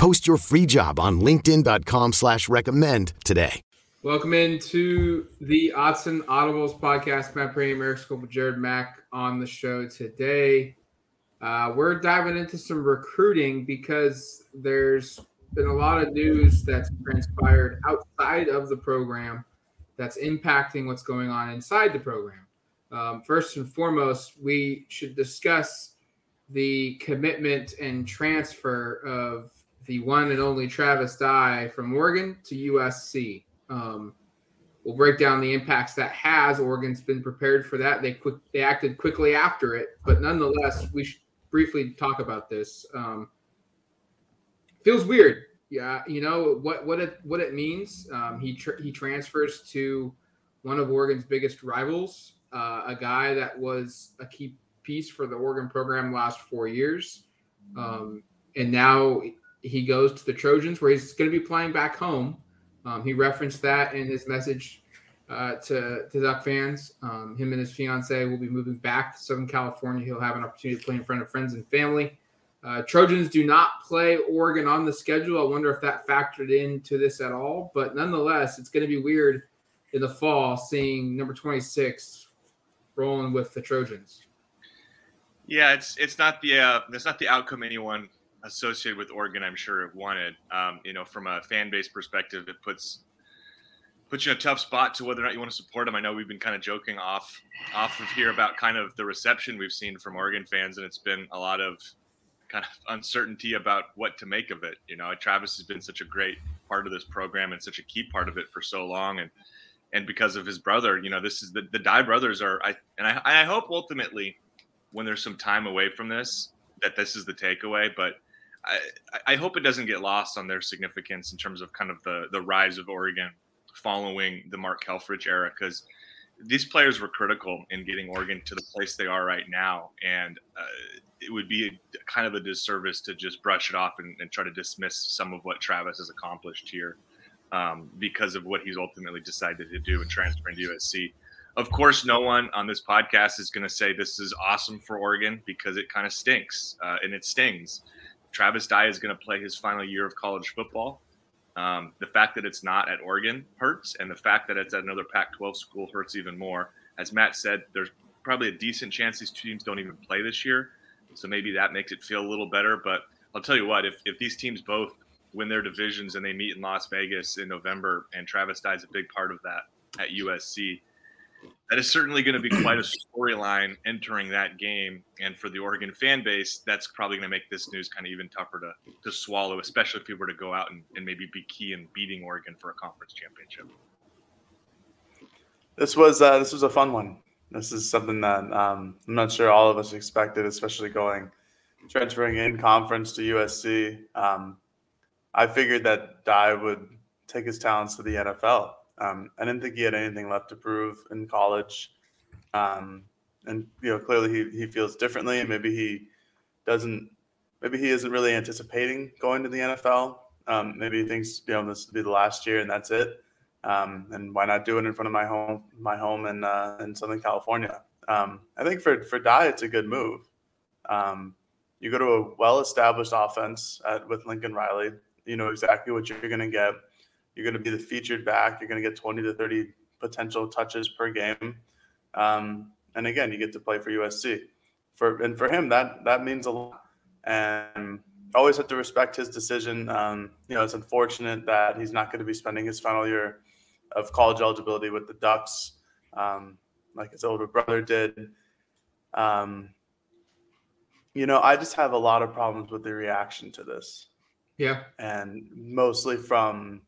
Post your free job on LinkedIn.com slash recommend today. Welcome into the and Audibles podcast. Matt Brady, Eric Scope, Jared Mack on the show today. Uh, we're diving into some recruiting because there's been a lot of news that's transpired outside of the program that's impacting what's going on inside the program. Um, first and foremost, we should discuss the commitment and transfer of the one and only Travis Dye from Oregon to USC. Um, we'll break down the impacts that has. Oregon's been prepared for that. They quick, they acted quickly after it, but nonetheless, we should briefly talk about this. Um, feels weird. Yeah, you know what what it what it means. Um, he he transfers to one of Oregon's biggest rivals, uh, a guy that was a key piece for the Oregon program last four years, um, and now he goes to the Trojans, where he's going to be playing back home. Um, he referenced that in his message uh, to to Duck fans. Um, him and his fiance will be moving back to Southern California. He'll have an opportunity to play in front of friends and family. Uh, Trojans do not play Oregon on the schedule. I wonder if that factored into this at all. But nonetheless, it's going to be weird in the fall seeing number 26 rolling with the Trojans. Yeah, it's it's not the uh, it's not the outcome anyone associated with Oregon. I'm sure have wanted. Um, you know, from a fan base perspective, it puts puts you in a tough spot to whether or not you want to support them. I know we've been kind of joking off off of here about kind of the reception we've seen from Oregon fans, and it's been a lot of kind of uncertainty about what to make of it. You know, Travis has been such a great part of this program and such a key part of it for so long, and and because of his brother, you know, this is the the Dye brothers are. I and I, I hope ultimately when there's some time away from this that this is the takeaway, but. I, I hope it doesn't get lost on their significance in terms of kind of the the rise of Oregon following the Mark Helfrich era because these players were critical in getting Oregon to the place they are right now, and uh, it would be a, kind of a disservice to just brush it off and, and, try to dismiss some of what Travis has accomplished here um, because of what he's ultimately decided to do and transferring to USC. Of course, no one on this podcast is going to say this is awesome for Oregon because it kind of stinks uh, and it stings. Travis Dye is going to play his final year of college football. Um, the fact that it's not at Oregon hurts, and the fact that it's at another Pac 12 school hurts even more. As Matt said, there's probably a decent chance these two teams don't even play this year. So maybe that makes it feel a little better. But I'll tell you what, if, if these teams both win their divisions and they meet in Las Vegas in November, and Travis Dye is a big part of that at USC, that is certainly going to be quite a storyline entering that game. And for the Oregon fan base, that's probably going to make this news kind of even tougher to, to swallow, especially if we were to go out and, and maybe be key in beating Oregon for a conference championship. This was uh, this was a fun one. This is something that um, I'm not sure all of us expected, especially going transferring in conference to USC. Um, I figured that Dye would take his talents to the NFL. Um, I didn't think he had anything left to prove in college, um, and you know clearly he he feels differently, and maybe he doesn't. Maybe he isn't really anticipating going to the NFL. Um, maybe he thinks you know this will be the last year and that's it. Um, and why not do it in front of my home, my home in uh, in Southern California? Um, I think for for Dye, it's a good move. Um, you go to a well-established offense at, with Lincoln Riley. You know exactly what you're going to get. You're going to be the featured back. You're going to get 20 to 30 potential touches per game. Um, and again, you get to play for USC. For and for him, that that means a lot. And always have to respect his decision. Um, you know, it's unfortunate that he's not going to be spending his final year of college eligibility with the Ducks, um, like his older brother did. Um, you know, I just have a lot of problems with the reaction to this. Yeah, and mostly from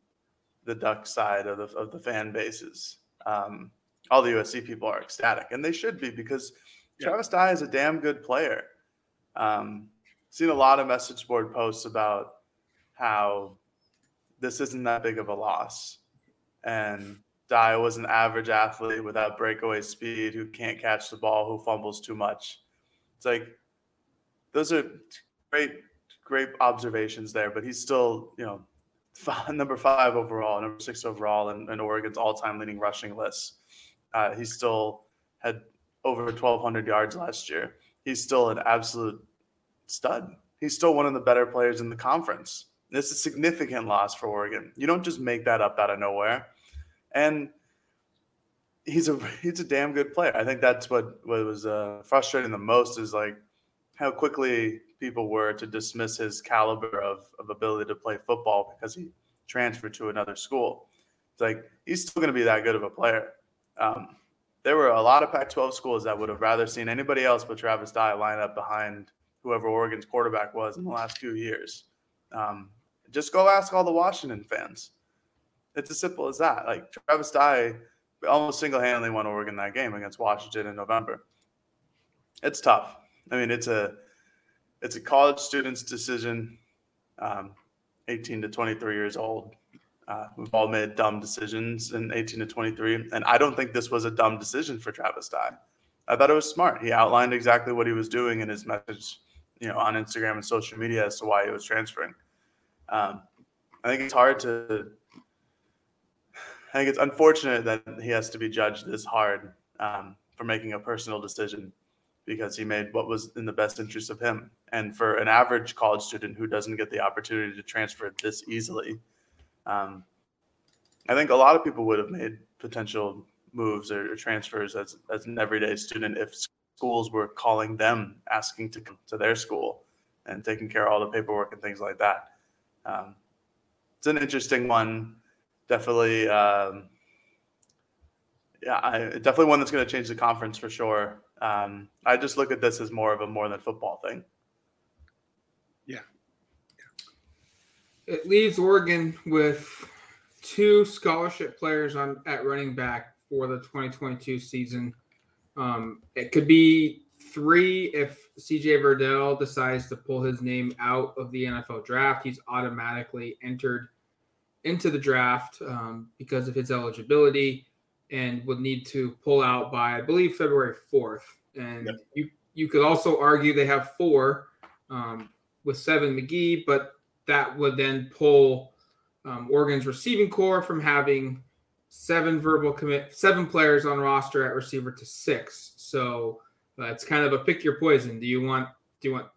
the Duck side of the of the fan bases. Um, all the USC people are ecstatic, and they should be because yeah. Travis Dye is a damn good player. Um, seen a lot of message board posts about how this isn't that big of a loss and Dye was an average athlete without breakaway speed who can't catch the ball, who fumbles too much. It's like those are great, great observations there, but he's still, you know, number five overall, number six overall in, in Oregon's all-time leading rushing list. Uh, he still had over 1,200 yards last year. He's still an absolute stud. He's still one of the better players in the conference. This is a significant loss for Oregon. You don't just make that up out of nowhere. And he's a he's a damn good player. I think that's what what was uh, frustrating the most is like how quickly people were to dismiss his caliber of, of ability to play football because he transferred to another school. It's like he's still going to be that good of a player. Um, there were a lot of Pac-12 schools that would have rather seen anybody else but Travis Dye line up behind whoever Oregon's quarterback was in the last few years. Um, just go ask all the Washington fans. It's as simple as that. Like Travis Dye almost single-handedly won Oregon that game against Washington in November. It's tough. I mean, it's a it's a college student's decision. Um, 18 to 23 years old. Uh, we've all made dumb decisions in 18 to 23, and I don't think this was a dumb decision for Travis Dye. I thought it was smart. He outlined exactly what he was doing in his message, you know, on Instagram and social media as to why he was transferring. Um, I think it's hard to. I think it's unfortunate that he has to be judged this hard um, for making a personal decision because he made what was in the best interest of him. And for an average college student who doesn't get the opportunity to transfer this easily, um, I think a lot of people would have made potential moves or, or, transfers as, as an everyday student if schools were calling them, asking to come to their school and taking care of all the paperwork and things like that. Um, it's an interesting one. Definitely, um, yeah, I, definitely one that's going to change the conference for sure. Um, I just look at this as more of a more than football thing. Yeah. yeah. It leaves Oregon with two scholarship players on at running back for the 2022 season. Um, it could be three if CJ Verdell decides to pull his name out of the NFL draft. He's automatically entered into the draft um, because of his eligibility and would need to pull out by, I believe, February 4th. And yep. you you could also argue they have four um, with Seven McGee, but that would then pull um, Oregon's receiving corps from having seven verbal commit, seven players on roster at receiver to six. So uh, it's kind of a pick your poison. Do you want do you want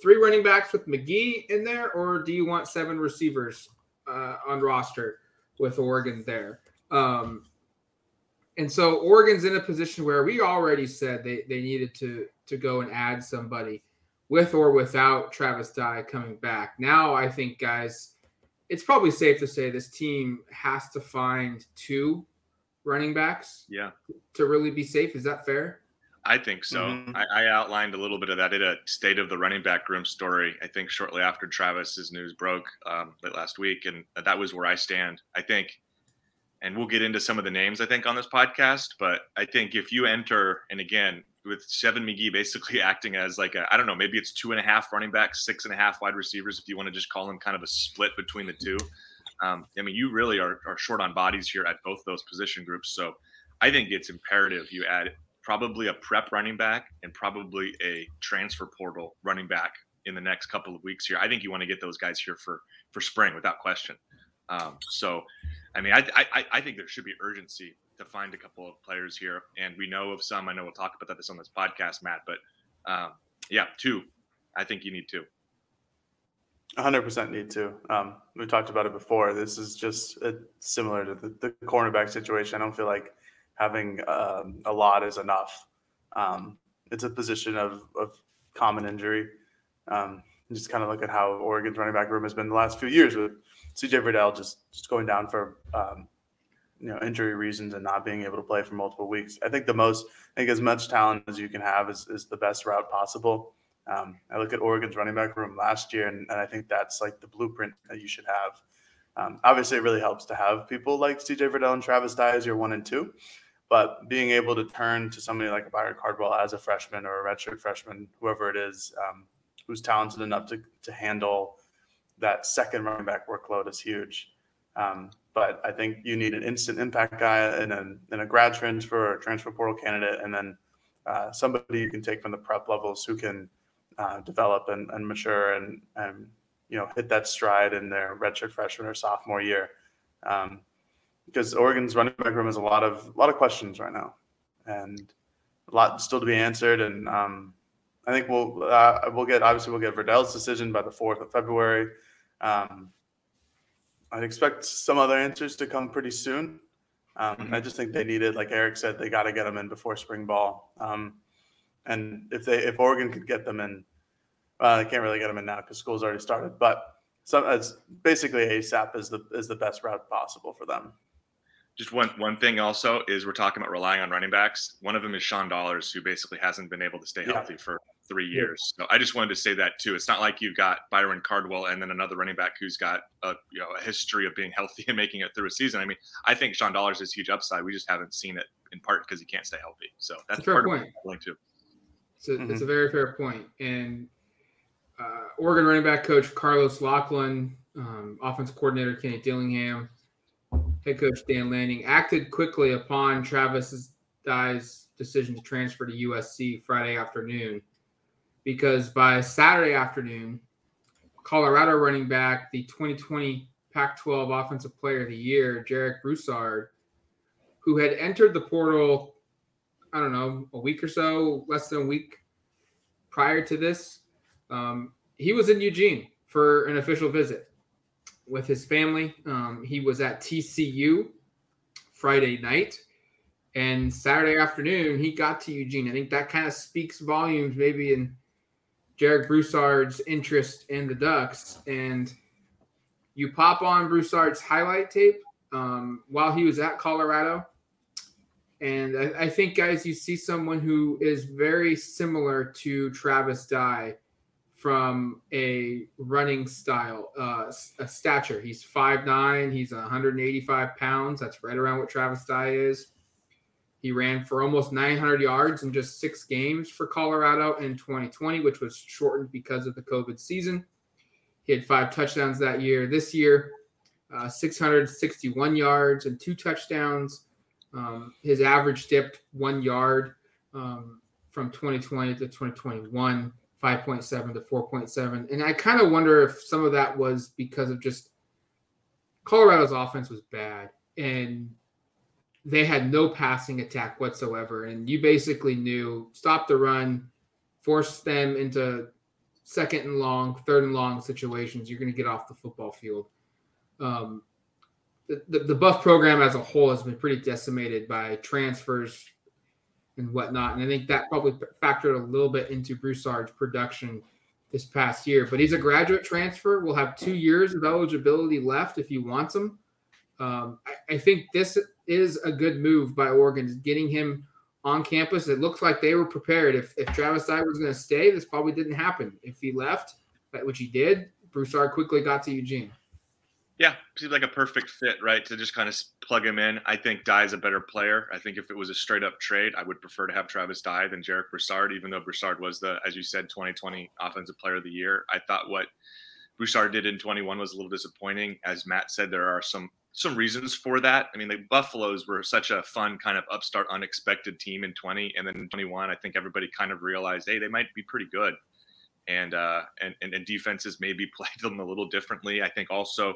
three running backs with McGee in there, or do you want seven receivers uh, on roster with Oregon there? Um, and so Oregon's in a position where we already said they, they needed to to go and add somebody with or without Travis Dye coming back. Now I think guys, it's probably safe to say this team has to find two running backs. Yeah. To really be safe. Is that fair? I think so. Mm-hmm. I, I, outlined a little bit of that in a state of the running back room story. I think shortly after Travis's news broke um, late last week, and that was where I stand. I think and we'll get into some of the names I think on this podcast. But I think if you enter, and again, with Seven McGee basically acting as like a, I don't know, maybe it's two and a half running backs, six and a half wide receivers, if you want to just call them kind of a split between the two. Um, I mean, you really are, are short on bodies here at both those position groups. So I think it's imperative you add probably a prep running back and probably a transfer portal running back in the next couple of weeks here. I think you want to get those guys here for for spring without question. Um, so I mean, I, I, I think there should be urgency to find a couple of players here, and we know of some. I know we'll talk about that this on this podcast, Matt. But um, yeah, two. I think you need two. 100% need to. Um, we talked about it before. This is just a, similar to the, the, cornerback situation. I don't feel like having um, a lot is enough. Um, it's a position of, of common injury. Um, just kind of look at how Oregon's running back room has been the last few years with CJ Verdell just just going down for um, you know injury reasons and not being able to play for multiple weeks. I think the most, I think as much talent as you can have is, is the best route possible. Um, I look at Oregon's running back room last year, and, and I think that's like the blueprint that you should have. Um, obviously, it really helps to have people like CJ Verdell and Travis Dye as your one and two, but being able to turn to somebody like a Byron Cardwell as a freshman or a redshirt freshman, whoever it is, um, who's talented enough to, to handle that second running back workload is huge. Um, but I think you need an instant impact guy and a, and a grad transfer or transfer portal candidate, and then uh, somebody you can take from the prep levels who can uh, develop and, and mature and, and you know hit that stride in their redshirt freshman or sophomore year. Um, because Oregon's running back room has a lot of a lot of questions right now, and a lot still to be answered. And um, I think we'll uh, we'll get obviously we'll get Verdell's decision by the fourth of February. Um, I'd expect some other answers to come pretty soon. Um, mm-hmm. I just think they needed, like Eric said, they got to get them in before spring ball. Um, and if they if Oregon could get them in, well, they can't really get them in now because school's already started. But so it's basically ASAP is the is the best route possible for them. Just one one thing also is we're talking about relying on running backs. One of them is Sean Dollars, who basically hasn't been able to stay yeah. healthy for three years. So I just wanted to say that too. It's not like you've got Byron Cardwell and then another running back who's got a you know a history of being healthy and making it through a season. I mean, I think Sean Dollars is huge upside. We just haven't seen it in part because he can't stay healthy. So that's, that's part point. of too. It's a, mm-hmm. it's a very fair point. And uh, Oregon running back coach Carlos Locklyn, um, offensive coordinator Kenny Dillingham, head coach Dan Lanning acted quickly upon Travis Dye's decision to transfer to USC Friday afternoon because by Saturday afternoon, Colorado running back, the 2020 Pac 12 Offensive Player of the Year, Jarek Broussard, who had entered the portal, I don't know, a week or so, less than a week prior to this, um, he was in Eugene for an official visit with his family. Um, he was at TCU Friday night. And Saturday afternoon, he got to Eugene. I think that kind of speaks volumes, maybe in Jarek Broussard's interest in the Ducks. And you pop on Broussard's highlight tape um, while he was at Colorado. And I, I, think, guys, you see someone who is very similar to Travis Dye from a running style, uh, a stature. He's 5'9, he's 185 pounds. That's right around what Travis Dye is. He ran for almost 900 yards in just six games for Colorado in 2020, which was shortened because of the COVID season. He had five touchdowns that year. This year, uh, 661 yards and two touchdowns. Um, his average dipped one yard um, from 2020 to 2021. 5.7 to 4.7. And I kind of wonder if some of that was because of just Colorado's offense was bad and they had no passing attack whatsoever. And you basically knew stop the run, force them into second and long, third and long situations. You're going to get off the football field. Um, the, the, the buff program as a whole has been pretty decimated by transfers and whatnot. And I think that probably factored a little bit into Broussard's production this past year. But he's a graduate transfer. Will have two years of eligibility left if he wants them. Um, I, I, think this is a good move by Oregon, getting him on campus. It looks like they were prepared. If, if Travis Dye was going to stay, this probably didn't happen. If he left, which he did, Broussard quickly got to Eugene. Yeah, seems like a perfect fit, right? To just kind of plug him in. I think Dye's a better player. I think if it was a straight up trade, I would prefer to have Travis Dye than Jarek Broussard, even though Broussard was the, as you said, 2020 Offensive Player of the Year. I thought what Broussard did in 21 was a little disappointing. As Matt said, there are some some reasons for that. I mean, the Buffaloes were such a fun kind of upstart, unexpected team in 20, and then in 21, I think everybody kind of realized, hey, they might be pretty good and uh, and, and, and defenses maybe played them a little differently. I think also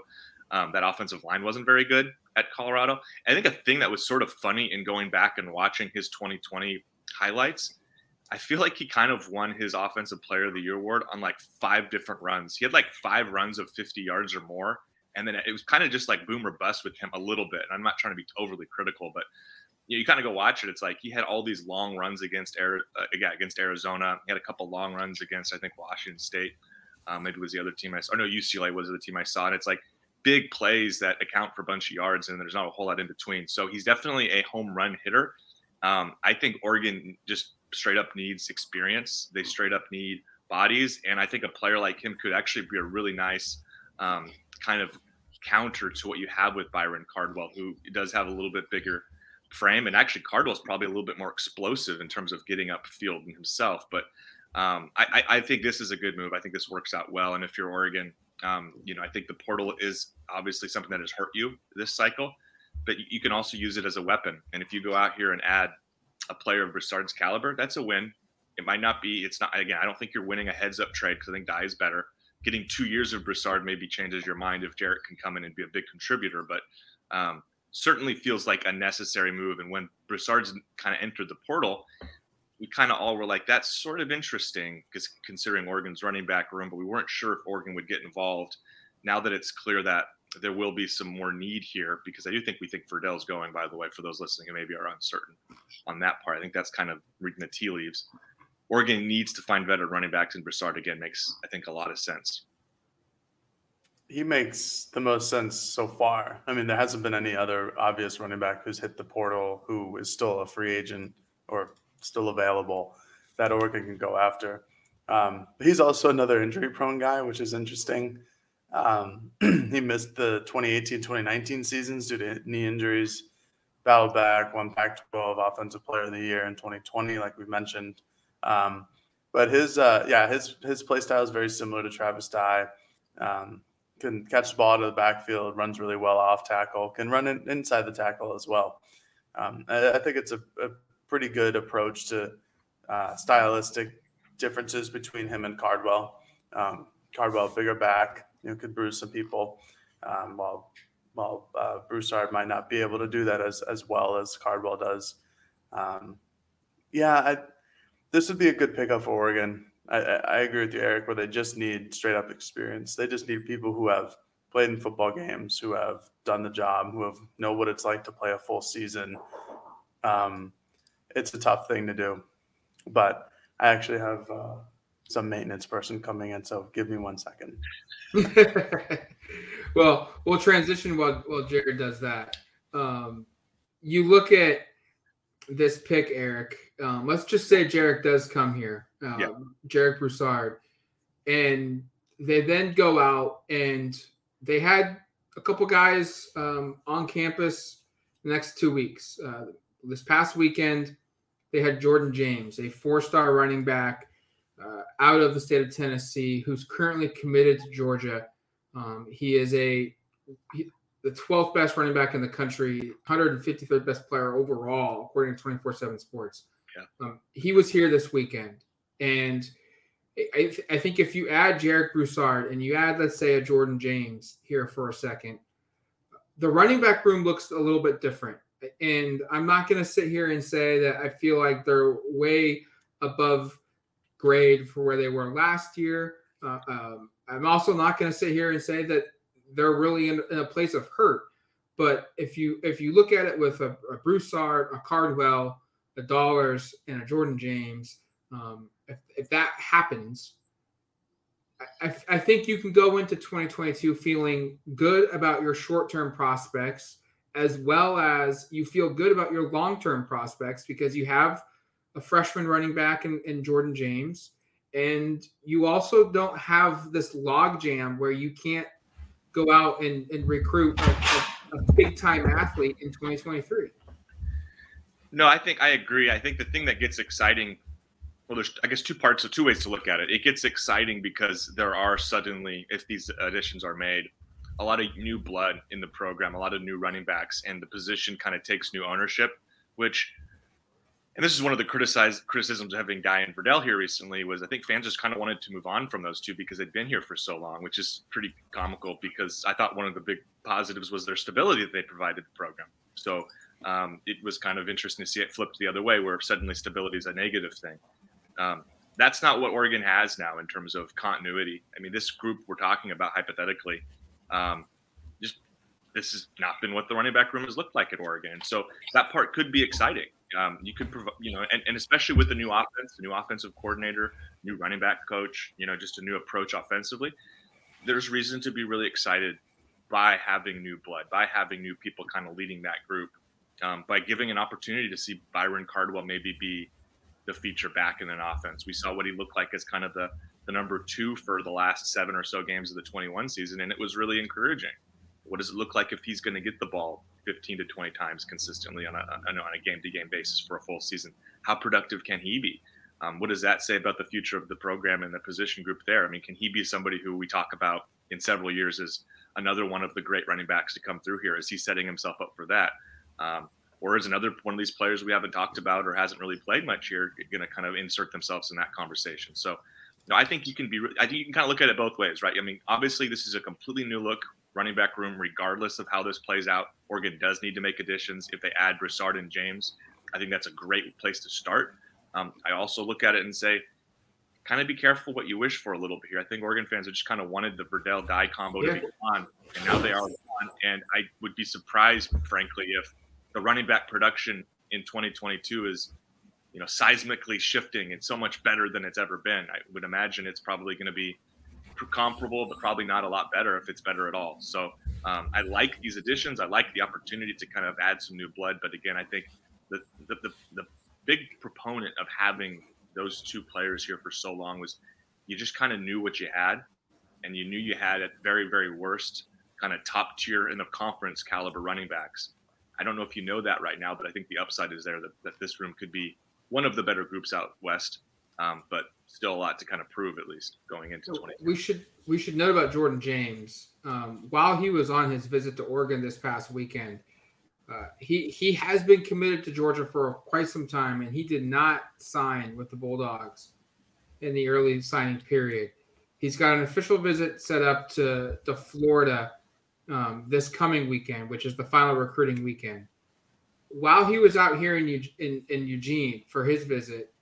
um, that offensive line wasn't very good at Colorado. I think a thing that was sort of funny in going back and watching his 2020 highlights, I feel like he kind of won his Offensive Player of the Year award on like five different runs. He had like five runs of 50 yards or more. And then it was kind of just like boom or bust with him a little bit. And I'm not trying to be overly critical, but you, know, you kind of go watch it. It's like he had all these long runs against uh, yeah, against Arizona. He had a couple long runs against I think Washington State. Um, maybe it was the other team I saw. Or no, UCLA was the team I saw. And it's like big plays that account for a bunch of yards, and there's not a whole lot in between. So he's definitely a home run hitter. Um, I think Oregon just straight up needs experience. They straight up need bodies, and I think a player like him could actually be a really nice um, kind of counter to what you have with Byron Cardwell, who does have a little bit bigger frame, and actually Cardwell's probably a little bit more explosive in terms of getting up field himself. But um, I, I, think this is a good move. I think this works out well, and if you're Oregon, Um, you know, I think the portal is obviously something that has hurt you this cycle, but you can also use it as a weapon. And if you go out here and add a player of Broussard's caliber, that's a win. It might not be. It's not. Again, I don't think you're winning a heads up trade because I think Dye is better. Getting two years of Broussard maybe changes your mind if Jarek can come in and be a big contributor, but um, certainly feels like a necessary move. And when Broussard's kind of entered the portal, we kind of all were like, that's sort of interesting because considering Oregon's running back room, but we weren't sure if Oregon would get involved. Now that it's clear that there will be some more need here, because I do think we think Verdell's going, by the way, for those listening who maybe are uncertain on that part. I think that's kind of reading the tea leaves. Oregon needs to find better running backs, and Broussard again makes, I think, a lot of sense. He makes the most sense so far. I mean, there hasn't been any other obvious running back who's hit the portal who is still a free agent or still available that Oregon can go after. Um, he's also another injury prone guy, which is interesting. Um, he missed the 2018 2019 seasons due to knee injuries, battled back, won Pac 12 Offensive Player of the Year in 2020, like we mentioned. Um, but his, uh, yeah, his his play style is very similar to Travis Dye. Um, can catch the ball out of the backfield, runs really well off tackle, can run in, inside the tackle as well. Um, I, I, think it's a, a pretty good approach to uh, stylistic differences between him and Cardwell. Um, Cardwell, bigger back, you know, could bruise some people, um, while while uh, Broussard might not be able to do that as as well as Cardwell does. Um, yeah, I, this would be a good pickup for Oregon. I, I agree with you, Eric, where they just need straight up experience. They just need people who have played in football games, who have done the job, who have know what it's like to play a full season. Um, it's a tough thing to do. But I actually have uh, some maintenance person coming in, so give me one second. well, we'll transition while while Jared does that. Um, you look at this pick, Eric. Um, let's just say Jarek does come here, um, yeah. Jarek Broussard, and they then go out and they had a couple guys um, on campus the next two weeks. Uh, this past weekend, they had Jordan James, a four star running back uh, out of the state of Tennessee, who's currently committed to Georgia. Um, he is a he, the 12th best running back in the country, 153rd best player overall, according to 24 7 Sports. Yeah. Um, he was here this weekend. And I, I, think if you add Jarek Broussard and you add, let's say, a Jordan James here for a second, the running back room looks a little bit different and I'm not going to sit here and say that I feel like they're way above grade for where they were last year. Uh, um, I'm also not going to sit here and say that they're really in, in, a place of hurt. But if you if you look at it with a, a Broussard, a Cardwell, a Dollars, and a Jordan James, um, if, if that happens, I, I think you can go into 2022 feeling good about your short term prospects as well as you feel good about your long term prospects because you have a freshman running back in, in Jordan James. And you also don't have this logjam where you can't go out and, and recruit a, a, a big time athlete in 2023. No, I think I agree. I think the thing that gets exciting, well, there's I guess two parts, so two ways to look at it. It gets exciting because there are suddenly, if these additions are made, a lot of new blood in the program, a lot of new running backs, and the position kind of takes new ownership, which and this is one of the criticized criticisms of having Dye and Verdell here recently was I think fans just kind of wanted to move on from those two because they'd been here for so long, which is pretty comical because I thought one of the big positives was their stability that they provided the program. So um, it was kind of interesting to see it flipped the other way where suddenly stability is a negative thing. Um, that's not what Oregon has now in terms of continuity. I mean, this group we're talking about hypothetically um, just this has not been what the running back room has looked like at Oregon. So that part could be exciting. Um, you could provide, you know, and, and especially with the new offense, the new offensive coordinator, new running back coach, you know, just a new approach offensively. There's reason to be really excited by having new blood, by having new people kind of leading that group, um, by giving an opportunity to see Byron Cardwell maybe be the feature back in an offense. We saw what he looked like as kind of the the number two for the last seven or so games of the 21 season, and it was really encouraging. What does it look like if he's going to get the ball 15 to 20 times consistently on a, on a game-to-game basis for a full season? How productive can he be? Um, what does that say about the future of the program and the position group there? I mean, can he be somebody who we talk about in several years as another one of the great running backs to come through here. Is he setting himself up for that? Um, or is another one of these players we haven't talked about or hasn't really played much here going to kind of insert themselves in that conversation? So, you know, I think you can be. I think you can kind of look at it both ways, right? I mean, obviously, this is a completely new look running back room, regardless of how this plays out. Oregon does need to make additions. If they add Broussard and James, I think that's a great place to start. Um, I also look at it and say, kind of be careful what you wish for a little bit here. I think Oregon fans have just kind of wanted the Verdell Dye combo yeah. to be on, and now they are on. And I would be surprised, frankly, if the running back production in 2022 is, you know, seismically shifting and so much better than it's ever been. I would imagine it's probably going to be comparable, but probably not a lot better if it's better at all. So um, I like these additions. I like the opportunity to kind of add some new blood. But again, I think the the, the, the big proponent of having those two players here for so long was you just kind of knew what you had, and you knew you had at very very worst kind of top tier in the conference caliber running backs. I don't know if you know that right now, but I think the upside is there that, that this room could be one of the better groups out west. Um, but still a lot to kind of prove at least going into 20. We should we should note about Jordan James. Um, while he was on his visit to Oregon this past weekend, uh, he he has been committed to Georgia for quite some time, and he did not sign with the Bulldogs in the early signing period. He's got an official visit set up to to Florida um, this coming weekend, which is the final recruiting weekend. While he was out here in, in, in Eugene for his visit,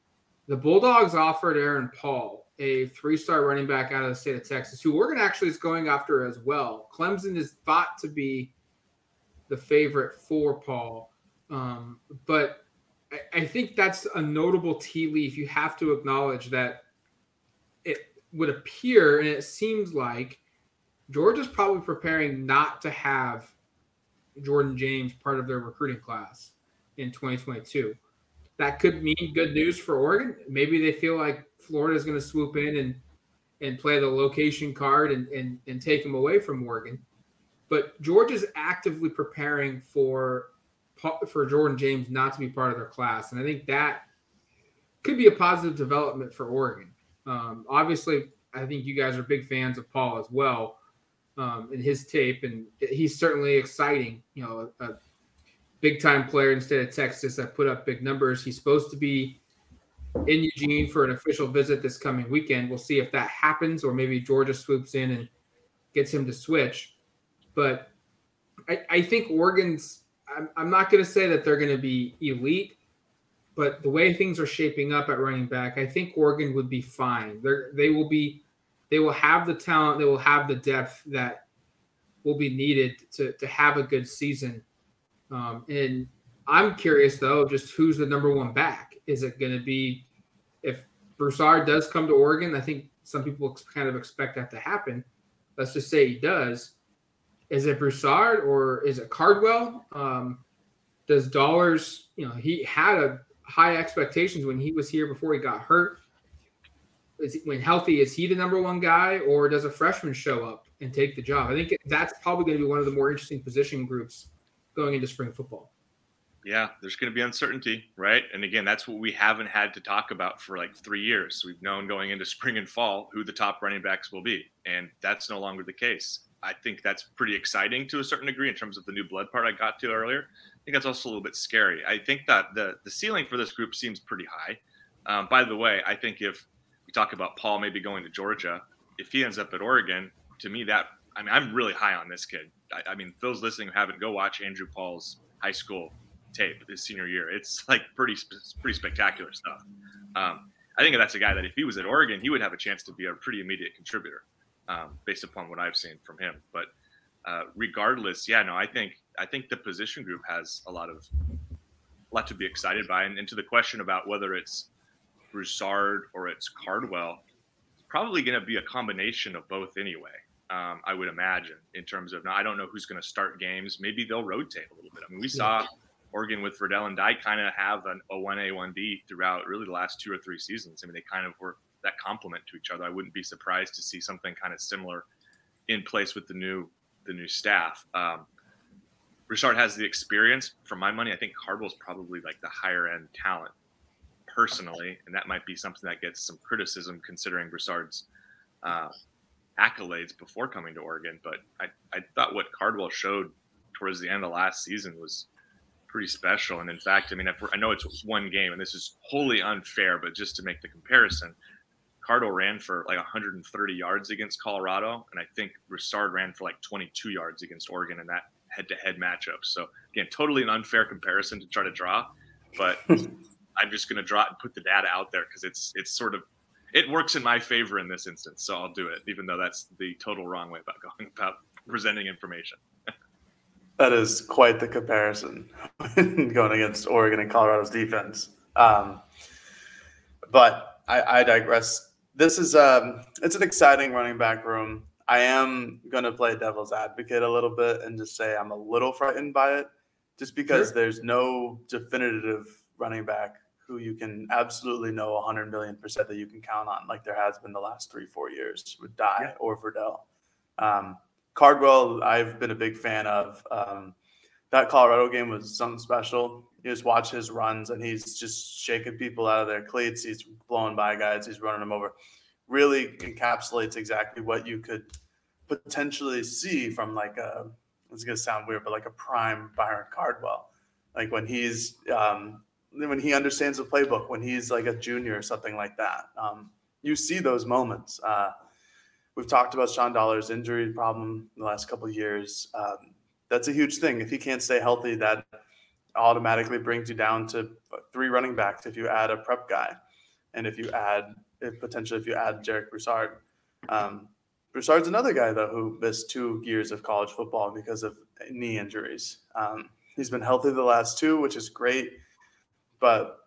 the Bulldogs offered Andrew Paul, a three star running back out of the state of Texas, who Oregon actually is going after as well. Clemson is thought to be the favorite for Paul. Um, but I, I think that's a notable tea leaf. You have to acknowledge that it would appear, and it seems like Georgia's probably preparing not to have Jordan James part of their recruiting class in 2022 that could mean good news for Oregon. Maybe they feel like Florida is going to swoop in and and play the location card and, and and take them away from Oregon. But Georgia's actively preparing for for Jordan James not to be part of their class, and I think that could be a positive development for Oregon. Um, obviously, I think you guys are big fans of Paul as well um, in his tape, and he's certainly exciting. You know, a, big time player instead of Texas that put up big numbers. He's supposed to be in Eugene for an official visit this coming weekend. We'll see if that happens, or maybe Georgia swoops in and gets him to switch. But I, I think Oregon's. I'm, I'm not going to say that they're going to be elite, but the way things are shaping up at running back, I think Oregon would be fine. They they will be, they will have the talent, they will have the depth that will be needed to to have a good season um, and I'm curious though, just who's the number one back? Is it going to be if Broussard does come to Oregon? I think some people kind of expect that to happen. Let's just say he does. Is it Broussard or is it Cardwell? Um, does Dollars, you know, he had a high expectations when he was here before he got hurt. Is he, when healthy, is he the number one guy, or does a freshman show up and take the job? I think that's probably going to be one of the more interesting position groups going into spring football. Yeah, there's going to be uncertainty, right? And again, that's what we haven't had to talk about for like three years. We've known going into spring and fall who the top running backs will be, and that's no longer the case. I think that's pretty exciting to a certain degree in terms of the new blood part I got to earlier. I think that's also a little bit scary. I think that the the ceiling for this group seems pretty high. Um, by the way, I think if we talk about Paul maybe going to Georgia, if he ends up at Oregon, to me that I mean I'm really high on this kid. I, I mean, those listening who haven't, go watch Andrew Paul's high school tape his senior year. It's like pretty pretty spectacular stuff. Um, I think that's a guy that if he was at Oregon, he would have a chance to be a pretty immediate contributor, um, based upon what I've seen from him. But uh, regardless, yeah, no, I think I think the position group has a lot of a lot to be excited by. And, and to the question about whether it's Broussard or it's Cardwell, it's probably going to be a combination of both anyway um, I would imagine, in terms of now, I don't know who's going to start games. Maybe they'll rotate a little bit. I mean, we saw Oregon with Verdell and Dye kind of have an, a 1A, 1B throughout really the last two or three seasons. I mean, they kind of were that complement to each other. I wouldn't be surprised to see something kind of similar in place with the new the new staff. Um, Broussard has the experience. For my money, I think Cardwell's probably like the higher end talent personally, and that might be something that gets some criticism considering Broussard's uh, accolades before coming to Oregon, but I, I thought what Cardwell showed towards the end of last season was pretty special. And in fact, I mean, I know it's one game, and this is wholly unfair, but just to make the comparison, Cardwell ran for like 130 yards against Colorado, and I think Broussard ran for like 22 yards against Oregon in that head-to-head matchup. So again, totally an unfair comparison to try to draw, but I'm just going to draw and put the data out there because it's it's sort of it works in my favor in this instance. So I'll do it, even though that's the total wrong way about going about presenting information. that is quite the comparison going against Oregon and Colorado's defense. Um, but I, I digress. This is um, it's an exciting running back room. I am going to play devil's advocate a little bit and just say I'm a little frightened by it, just because sure. there's no definitive running back who you can absolutely know 100 million percent that you can count on, like there has been the last three, four years with Dye yeah. or Verdell. Um, Cardwell, I've been a big fan of. Um, that Colorado game was something special. You just watch his runs, and he's just shaking people out of their cleats. He's blowing by guys. He's running them over really encapsulates exactly what you could potentially see from like a it's gonna sound weird, but like a prime Byron Cardwell. Like when he's um, when he understands the playbook, when he's like a junior or something like that. Um, you see those moments. Uh, we've talked about Sean Dollar's injury problem in the last couple years. Um, that's a huge thing. If he can't stay healthy, that automatically brings you down to three running backs if you add a prep guy, and if you add if potentially if you add Jarek Broussard. Um, Broussard's another guy though who missed two years of college football because of knee injuries. Um, he's been healthy the last two, which is great, but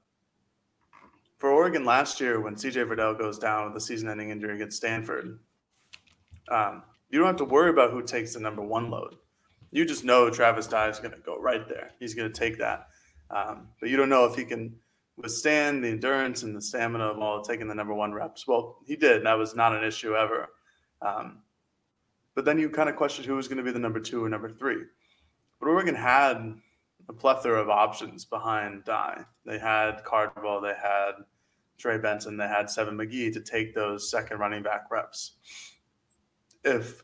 for Oregon last year when CJ Verdell goes down with a season-ending injury against Stanford, um, you don't have to worry about who takes the number one load. You just know Travis Dye is going to go right there. He's going to take that, um, but you don't know if he can withstand the endurance and the stamina of all taking the number one reps. Well, he did. And that was not an issue ever. Um, but then you kind of question who was going to be the number two or number three. But Oregon had a plethora of options behind Dye. They had Cardwell, they had Trey Benson, they had Seven McGee to take those second running back reps. If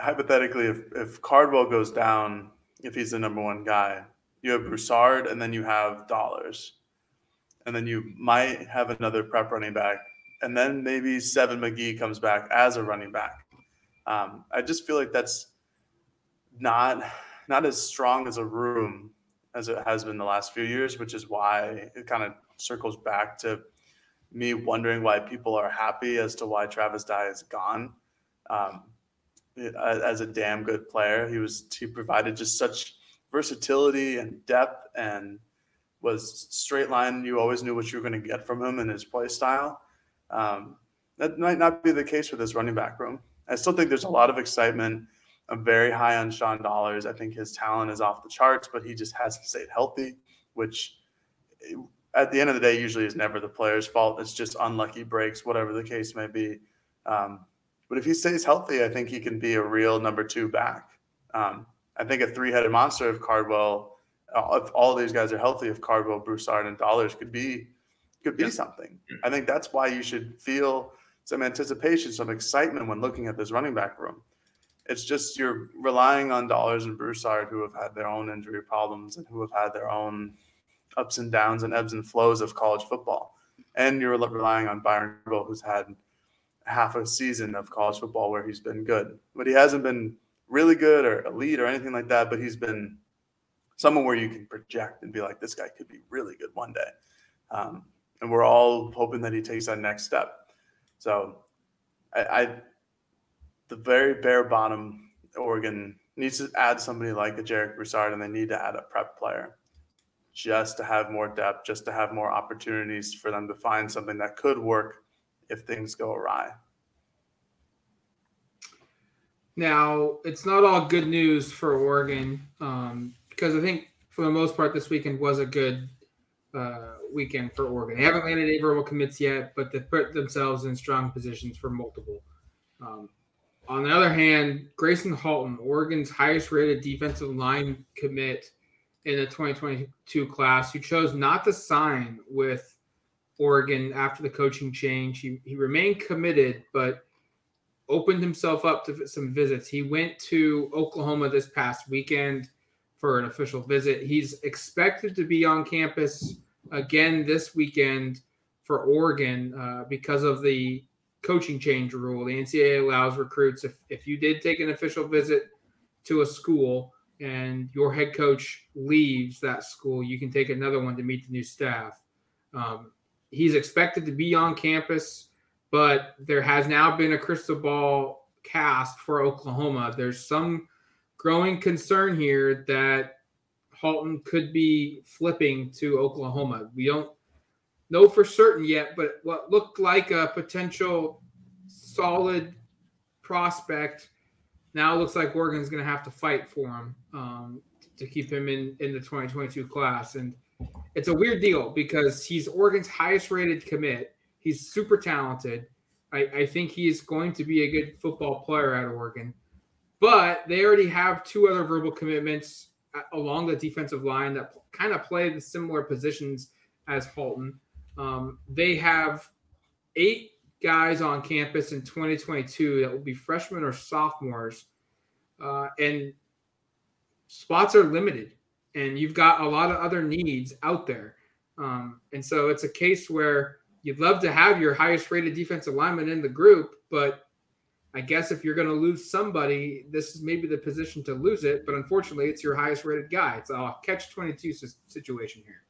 hypothetically, if, if Cardwell goes down, if he's the number one guy, you have Broussard and then you have Dollars and then you might have another prep running back, and then maybe Seven McGee comes back as a running back. Um, I just feel like that's not not as strong as a room as it has been the last few years, which is why it kind of circles back to me wondering why people are happy as to why Travis Dye is gone. Um, as a damn good player, he was he provided just such versatility and depth and was straight line. You always knew what you were going to get from him and his play style. Um, that might not be the case with this running back room. I still think there's a lot of excitement. I'm very high on Sean Dollars. I think his talent is off the charts, but he just has to stay healthy, which at the end of the day usually is never the player's fault. It's just unlucky breaks, whatever the case may be. Um, but if he stays healthy, I think he can be a real number two back. Um, I think a three-headed monster of Cardwell if all these guys are healthy, if Cardwell, Broussard, and Dollars could be could be yeah. something. I think that's why you should feel some anticipation, some excitement when looking at this running back room. It's just you're relying on Dollars and Broussard who have had their own injury problems and who have had their own ups and downs and ebbs and flows of college football. And you're relying on Byron Cardwell, who's had half a season of college football where he's been good. But he hasn't been really good or elite or anything like that, but he's been someone where you can project and be like, this guy could be really good one day. Um, and we're all hoping that he takes that next step. So, I, I the very bare bottom, Oregon needs to add somebody like a Jarek Broussard, and they need to add a prep player just to have more depth, just to have more opportunities for them to find something that could work if things go awry. Now, it's not all good news for Oregon. Um, because I think for the most part this weekend was a good uh, weekend for Oregon. They haven't landed any verbal commits yet, but they put themselves in strong positions for multiple. Um, on the other hand, Grayson Halton, Oregon's highest rated defensive line commit in the 2022 class, who chose not to sign with Oregon after the coaching change. He, he remained committed, but opened himself up to some visits. He went to Oklahoma this past weekend for an official visit. He's expected to be on campus again this weekend for Oregon uh, because of the coaching change rule. The NCAA allows recruits if if you did take an official visit to a school and your head coach leaves that school, you can take another one to meet the new staff. Um, he's expected to be on campus, but there has now been a crystal ball cast for Oklahoma. There's some growing concern here that Halton could be flipping to Oklahoma. We don't know for certain yet, but what looked like a potential solid prospect now looks like Oregon's going to have to fight for him um, to keep him in in the 2022 class. And it's a weird deal because he's Oregon's highest rated commit. He's super talented. I, I think he's going to be a good football player at Oregon. But they already have two other verbal commitments uh, along the defensive line that kind of play the similar positions as Halton. Um, they have eight guys on campus in 2022 that will be freshmen or sophomores, uh, and spots are limited, and you've got a lot of other needs out there. Um, and so it's a case where you'd love to have your highest rated defensive lineman in the group, but I guess if you're going to lose somebody, this is maybe the position to lose it. But unfortunately, it's your highest rated guy. It's a catch 22 situation here.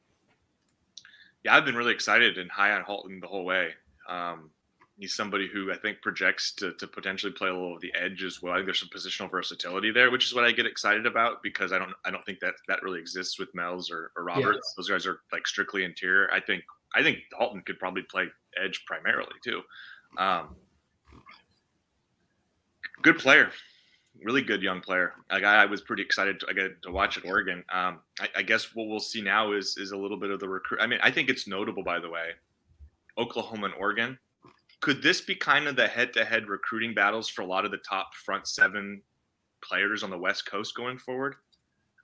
Yeah, I've been really excited and high on Halton the whole way. Um, he's somebody who I think projects to, to potentially play a little of the edge as well. I think there's some positional versatility there, which is what I get excited about because I don't I don't think that that really exists with Mel's or, or Roberts. Yeah. Those guys are like strictly interior. I think I think Halton could probably play edge primarily too. Um, good player, really good young player. A guy I was pretty excited to, I to watch at Oregon. Um, I, I, guess what we'll see now is is a little bit of the recruit. I mean, I think it's notable, by the way, Oklahoma and Oregon. Could this be kind of the head-to-head recruiting battles for a lot of the top front seven players on the West Coast going forward?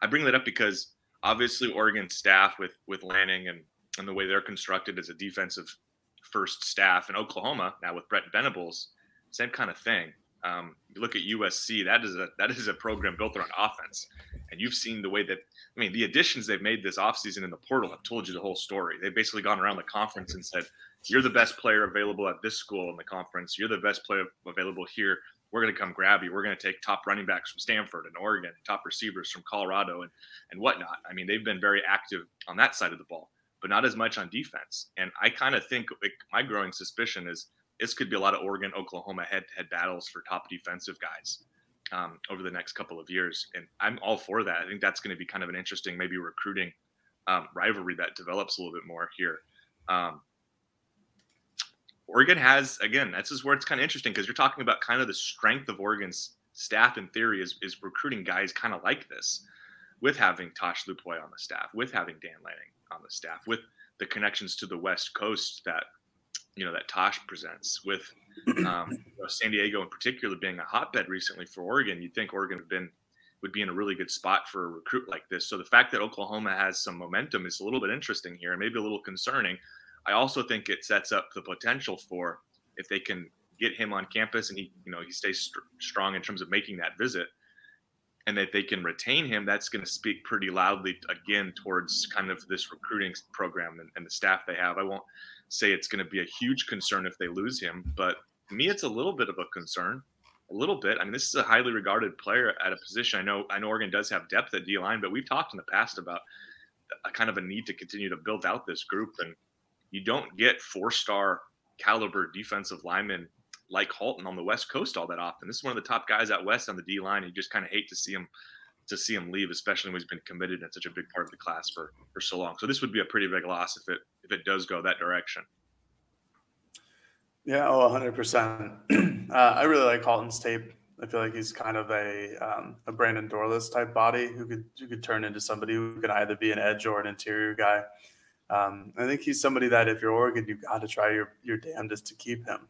I bring that up because obviously Oregon staff with with Lanning and and the way they're constructed as a defensive first staff, and Oklahoma now with Brent Venables, same kind of thing. Um, you look at USC, that is a that is a program built around offense, and you've seen the way that I mean the additions they've made this offseason in the portal have told you the whole story. They've basically gone around the conference and said, "You're the best player available at this school in the conference. You're the best player available here. We're going to come grab you. We're going to take top running backs from Stanford and Oregon, top receivers from Colorado, and and whatnot. I mean, they've been very active on that side of the ball, but not as much on defense. And I kind of think like, my growing suspicion is." This could be a lot of Oregon, Oklahoma head-to-head battles for top defensive guys um, over the next couple of years, and I'm all for that. I think that's going to be kind of an interesting, maybe recruiting um, rivalry that develops a little bit more here. Um, Oregon has again, that's just where it's kind of interesting because you're talking about kind of the strength of Oregon's staff in theory is, is recruiting guys kind of like this, with having Tosh Lupoi on the staff, with having Dan Lanning on the staff, with the connections to the West Coast that you know that Tosh presents with um, you know, San Diego in particular being a hotbed recently for Oregon. You'd think Oregon would been would be in a really good spot for a recruit like this. So the fact that Oklahoma has some momentum is a little bit interesting here, and maybe a little concerning. I also think it sets up the potential for if they can get him on campus and he you know he stays st- strong in terms of making that visit and that they can retain him that's going to speak pretty loudly again towards kind of this recruiting program and, and the staff they have i won't say it's going to be a huge concern if they lose him, but to me, it's a little bit of a concern. A little bit. I mean, this is a highly regarded player at a position. I know, I know Oregon does have depth at D line, but we've talked in the past about a kind of a need to continue to build out this group, and you don't get four-star caliber defensive linemen like Halton on the West Coast all that often. This is one of the top guys out west on the D line. You just kind of hate to see him to see him leave, especially when he's been committed in such a big part of the class for for so long. So this would be a pretty big loss if it if it does go that direction. Yeah, oh, 100%. uh, I really like Halton's tape. I feel like he's kind of a um, a Brandon Dorlus type body who could who could turn into somebody who can either be an edge or an interior guy. Um, I think he's somebody that if you're Oregon, you got to try your your damnedest to keep him.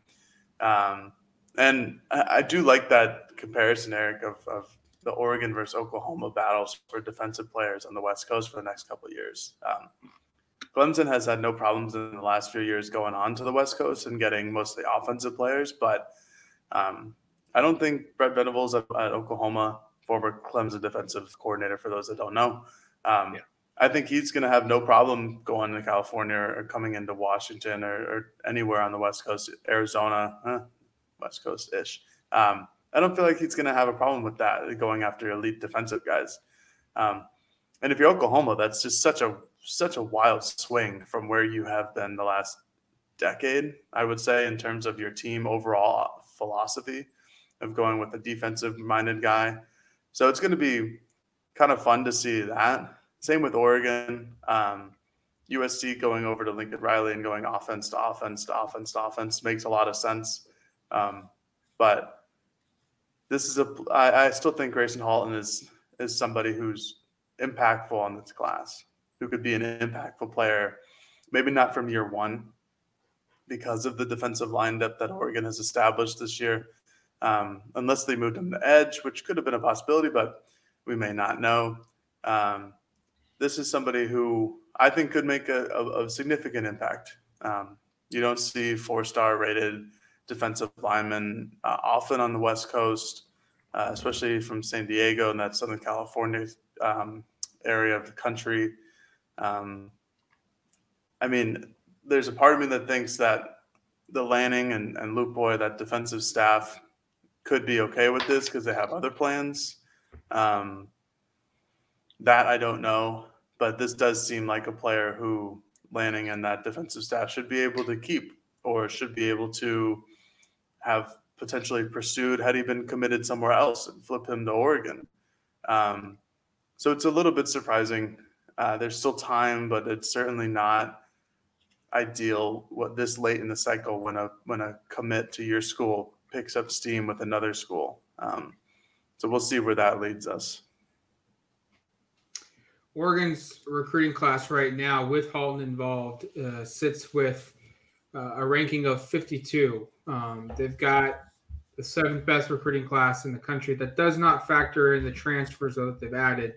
Um, and I, I, do like that comparison, Eric, of, of the Oregon versus Oklahoma battles for defensive players on the West Coast for the next couple of years. Um, Clemson has had no problems in the last few years going on to the West Coast and getting mostly offensive players, but um, I don't think Brent Venables at, at Oklahoma, former Clemson defensive coordinator, for those that don't know. Um, yeah. I think he's going to have no problem going to California or coming into Washington or, or anywhere on the West Coast, Arizona, West Coast ish. Um, I don't feel like he's going to have a problem with that going after elite defensive guys. Um, and if you're Oklahoma, that's just such a such a wild swing from where you have been the last decade. I would say in terms of your team overall philosophy of going with a defensive minded guy. So it's going to be kind of fun to see that. Same with Oregon. Um, USC going over to Lincoln Riley and going offense to offense to offense to offense makes a lot of sense. Um, but this is a I, I still think Gracen Halton is is somebody who's impactful in this class, who could be an impactful player, maybe not from year one, because of the defensive line depth that Oregon has established this year. Um, unless they moved him to edge, which could have been a possibility, but we may not know. Um, this is somebody who I think could make a, a, a significant impact. Um, you don't see four star rated defensive linemen uh, often on the West Coast, uh, especially from San Diego and that Southern California um, area of the country. Um, I mean, there's a part of me that thinks that the Lanning and, and Lupoi, that defensive staff, could be okay with this because they have other plans. Um, that I don't know, but this does seem like a player who Lanning and that defensive staff should be able to keep or should be able to have potentially pursued had he been committed somewhere else and flip him to Oregon. Um, so it's a little bit surprising. Uh, there's still time, but it's certainly not ideal what this late in the cycle when a when a commit to your school picks up steam with another school. Um, so we'll see where that leads us. Oregon's recruiting class right now, with Halton involved, uh, sits with uh, a ranking of 52. Um, they've got the seventh best recruiting class in the country. That does not factor in the transfers that they've added,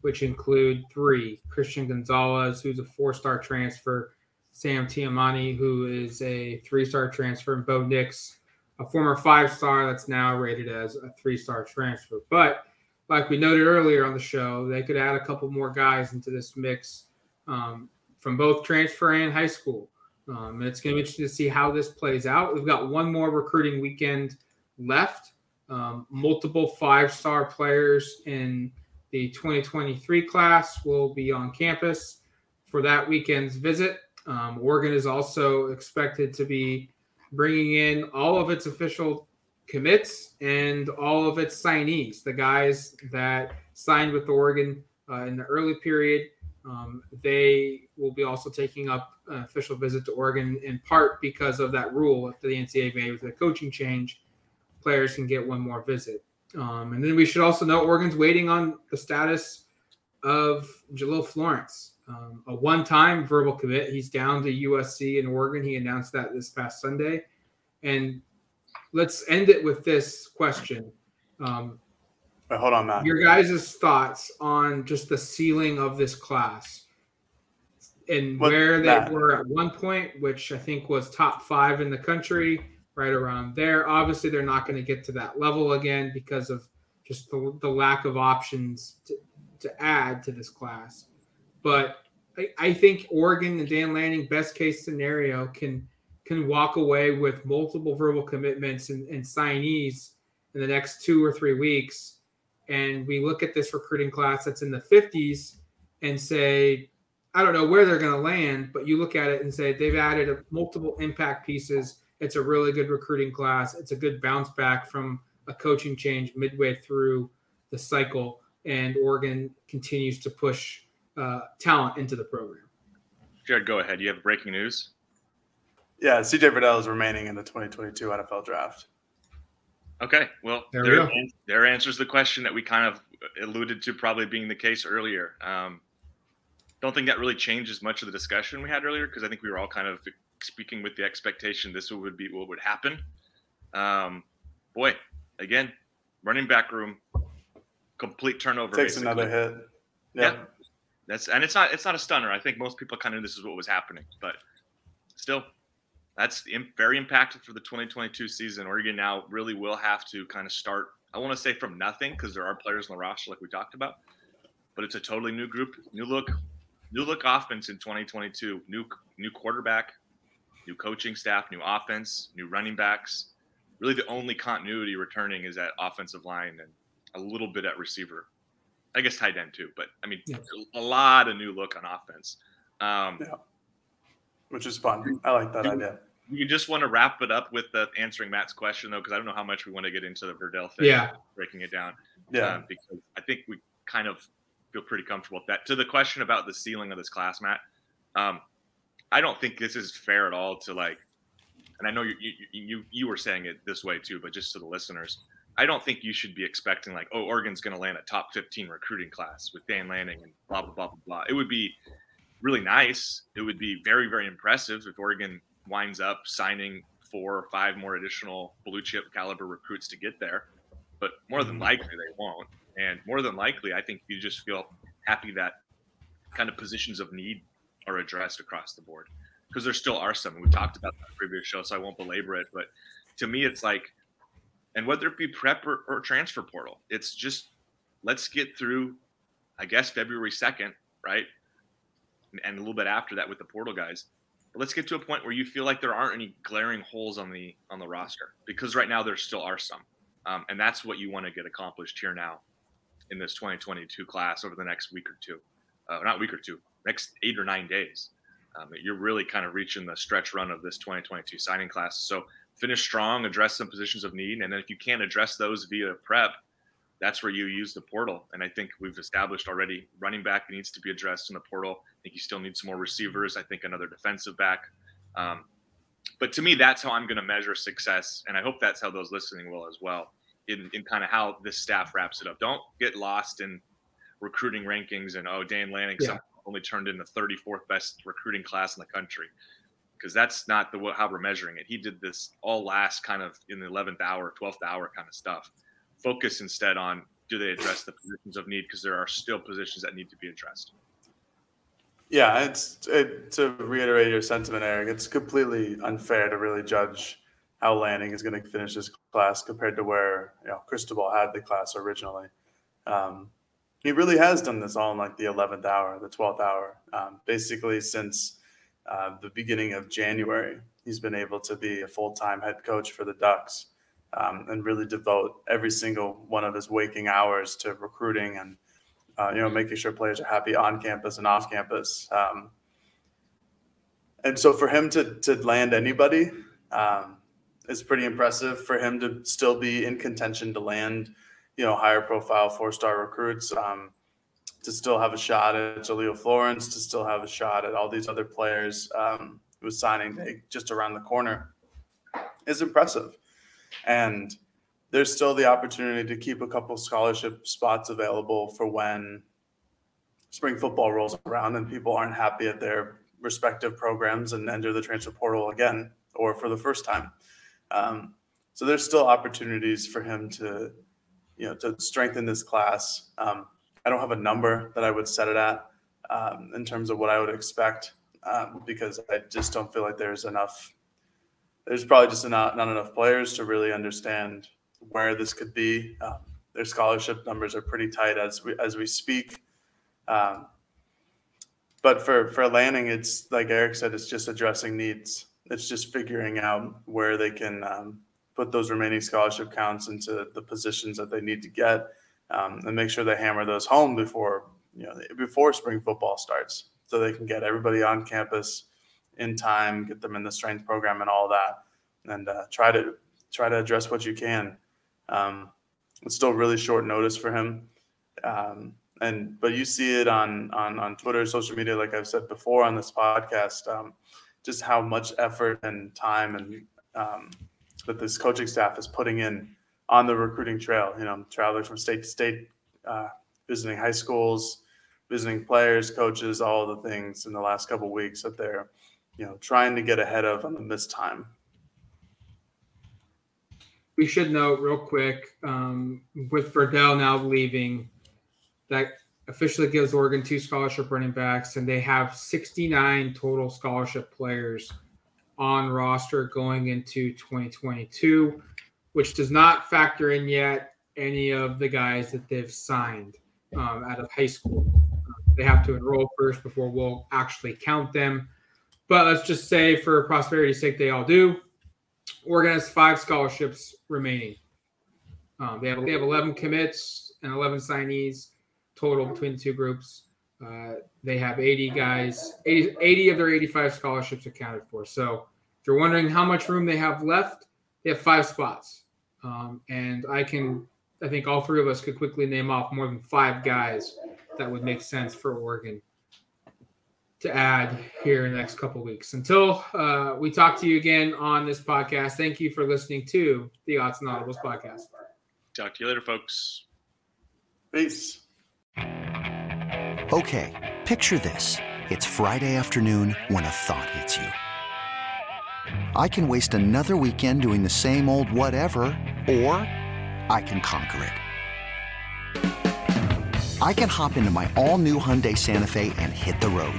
which include three: Christian Gonzalez, who's a four-star transfer, Sam Taimani, who is a three-star transfer, and Bo Nix, a former five-star that's now rated as a three-star transfer. But like we noted earlier on the show, they could add a couple more guys into this mix um, from both transfer and high school. Um, and it's going to be interesting to see how this plays out. We've got one more recruiting weekend left. Um, multiple five star players in the 2023 class will be on campus for that weekend's visit. Um, Oregon is also expected to be bringing in all of its official commits and all of its signees, the guys that signed with Oregon uh, in the early period. Um, they will be also taking up an official visit to Oregon in part because of that rule that the NCAA made with the coaching change. Players can get one more visit. Um, and then we should also know Oregon's waiting on the status of Jahlil Florence, um, a one time verbal commit. He's down to USC in Oregon. He announced that this past Sunday. And let's end it with this question. Um, Wait, hold on, Matt. Your guys' thoughts on just the ceiling of this class and what, where they Matt. were at one point, which I think was top five in the country, right around there. Obviously, they're not going to get to that level again because of just the, the lack of options to, to add to this class. But I, I think Oregon and Dan Lanning, best case scenario, can can walk away with multiple verbal commitments and, and signees in the next two or three weeks, and we look at this recruiting class that's in the 50s and say, I don't know where they're going to land, but you look at it and say they've added a, multiple impact pieces. It's a really good recruiting class. It's a good bounce back from a coaching change midway through the cycle, and Oregon continues to push uh, talent into the program. Jared, go ahead. You have breaking news. Yeah, CJ Verdell is remaining in the 2022 NFL draft. Okay, well, there, there, we there, answers the question that we kind of alluded to probably being the case earlier. Um, don't think that really changes much of the discussion we had earlier because I think we were all kind of speaking with the expectation this would be what would happen. Um, boy, again, running back room, complete turnover. Takes basically. another hit. Yeah. yeah, that's and it's not it's not a stunner. I think most people kind of knew this is what was happening, but still that's very impactful for the 2022 season. Oregon now really will have to kind of start. I want to say from nothing because there are players on the roster like we talked about, but it's a totally new group, new look, new look offense in 2022. New new quarterback, new coaching staff, new offense, new running backs. Really, the only continuity returning is at offensive line and a little bit at receiver. I guess tight end too, but I mean, yeah. a lot of new look on offense. Um, yeah which is fun. I like that idea. You just want to wrap it up with the answering Matt's question though, because I don't know how much we want to get into the Verdell thing. Yeah, breaking it down. Yeah, um, because I think we kind of feel pretty comfortable with that. To the question about the ceiling of this class, Matt, um, I don't think this is fair at all to like. And I know you, you you you were saying it this way too, but just to the listeners, I don't think you should be expecting like, oh, Oregon's going to land a top 15 recruiting class with Dan Lanning and blah blah blah blah blah. It would be really nice. It would be very, very impressive if Oregon winds up signing four or five more additional blue chip caliber recruits to get there. But more than mm-hmm. likely, they won't. And more than likely, I think you just feel happy that kind of positions of need are addressed across the board because there still are some. We talked about that previous show, so I won't belabor it. But to me, it's like, and whether it be prep or, or transfer portal, it's just let's get through, I guess, February 2nd, right? And a little bit after that with the portal guys. But let's get to a point where you feel like there aren't any glaring holes on the on the roster because right now there still are some, um, and that's what you want to get accomplished here now in this 2022 class over the next week or two, uh, not week or two, next eight or nine days. Um, you're really kind of reaching the stretch run of this 2022 signing class. So finish strong, address some positions of need, and then if you can't address those via prep, that's where you use the portal. And I think we've established already running back needs to be addressed in the portal. I think you still need some more receivers. I think another defensive back. Um, but to me, that's how I'm going to measure success. And I hope that's how those listening will as well in, in kind of how this staff wraps it up. Don't get lost in recruiting rankings and, oh, Dan Lanning yeah. only turned in the 34th best recruiting class in the country. Because that's not the how we're measuring it. He did this all last kind of in the 11th hour, 12th hour kind of stuff focus instead on do they address the positions of need because there are still positions that need to be addressed. Yeah, it's it, to reiterate your sentiment, Eric. It's completely unfair to really judge how Lanning is going to finish this class compared to where you know Cristobal had the class originally. Um, he really has done this all in like the 11th hour, the 12th hour. Um, basically, since uh, the beginning of January, he's been able to be a full time head coach for the Ducks um, and really devote every single one of his waking hours to recruiting and uh, you know making sure players are happy on campus and off campus. Um, and so for him to to land anybody um, is pretty impressive. For him to still be in contention to land, you know, higher profile four star recruits. Um, to still have a shot at Jahlil Florence, to still have a shot at all these other players um, who's signing day just around the corner is impressive. And there's still the opportunity to keep a couple scholarship spots available for when spring football rolls around and people aren't happy at their respective programs and enter the transfer portal again or for the first time. Um, so there's still opportunities for him to, you know, to strengthen this class. Um, I don't have a number that I would set it at um, in terms of what I would expect um, because I just don't feel like there's enough there's probably just not, not enough players to really understand where this could be. Um, their scholarship numbers are pretty tight as we as we speak. Um, but for for Lanning, it's like Eric said, it's just addressing needs. It's just figuring out where they can um, put those remaining scholarship counts into the positions that they need to get, um, and make sure they hammer those home before you know before spring football starts, so they can get everybody on campus in time, get them in the strength program and all that, and uh, try to try to address what you can. Um, it's still really short notice for him, um, and but you see it on on on Twitter, social media, like I've said before on this podcast, um, just how much effort and time and um, that this coaching staff is putting in on the recruiting trail. You know, traveling from state to state, uh, visiting high schools, visiting players, coaches, all the things in the last couple weeks that they're you know, trying to get ahead of on the missed time. We should note real quick um, with Verdell now leaving, that officially gives Oregon two scholarship running backs, and they have 69 total scholarship players on roster going into 2022, which does not factor in yet any of the guys that they've signed um, out of high school. they have to enroll first before we'll actually count them. But let's just say, for prosperity's sake, they all do. Oregon has five scholarships remaining. Um, they have they have 11 commits and 11 signees total between the two groups. Uh, they have 80 guys, 80, 80 of their 85 scholarships accounted for. So if you're wondering how much room they have left, they have five spots. Um, and I can, I think all three of us could quickly name off more than five guys that would make sense for Oregon to add here in the next couple weeks. Until uh, we talk to you again on this podcast, thank you for listening to the Odds and Audibles podcast. Talk to you later, folks. Peace. Okay, picture this. It's Friday afternoon when a thought hits you. I can waste another weekend doing the same old whatever, or I can conquer it. I can hop into my all new Hyundai Santa Fe and hit the road.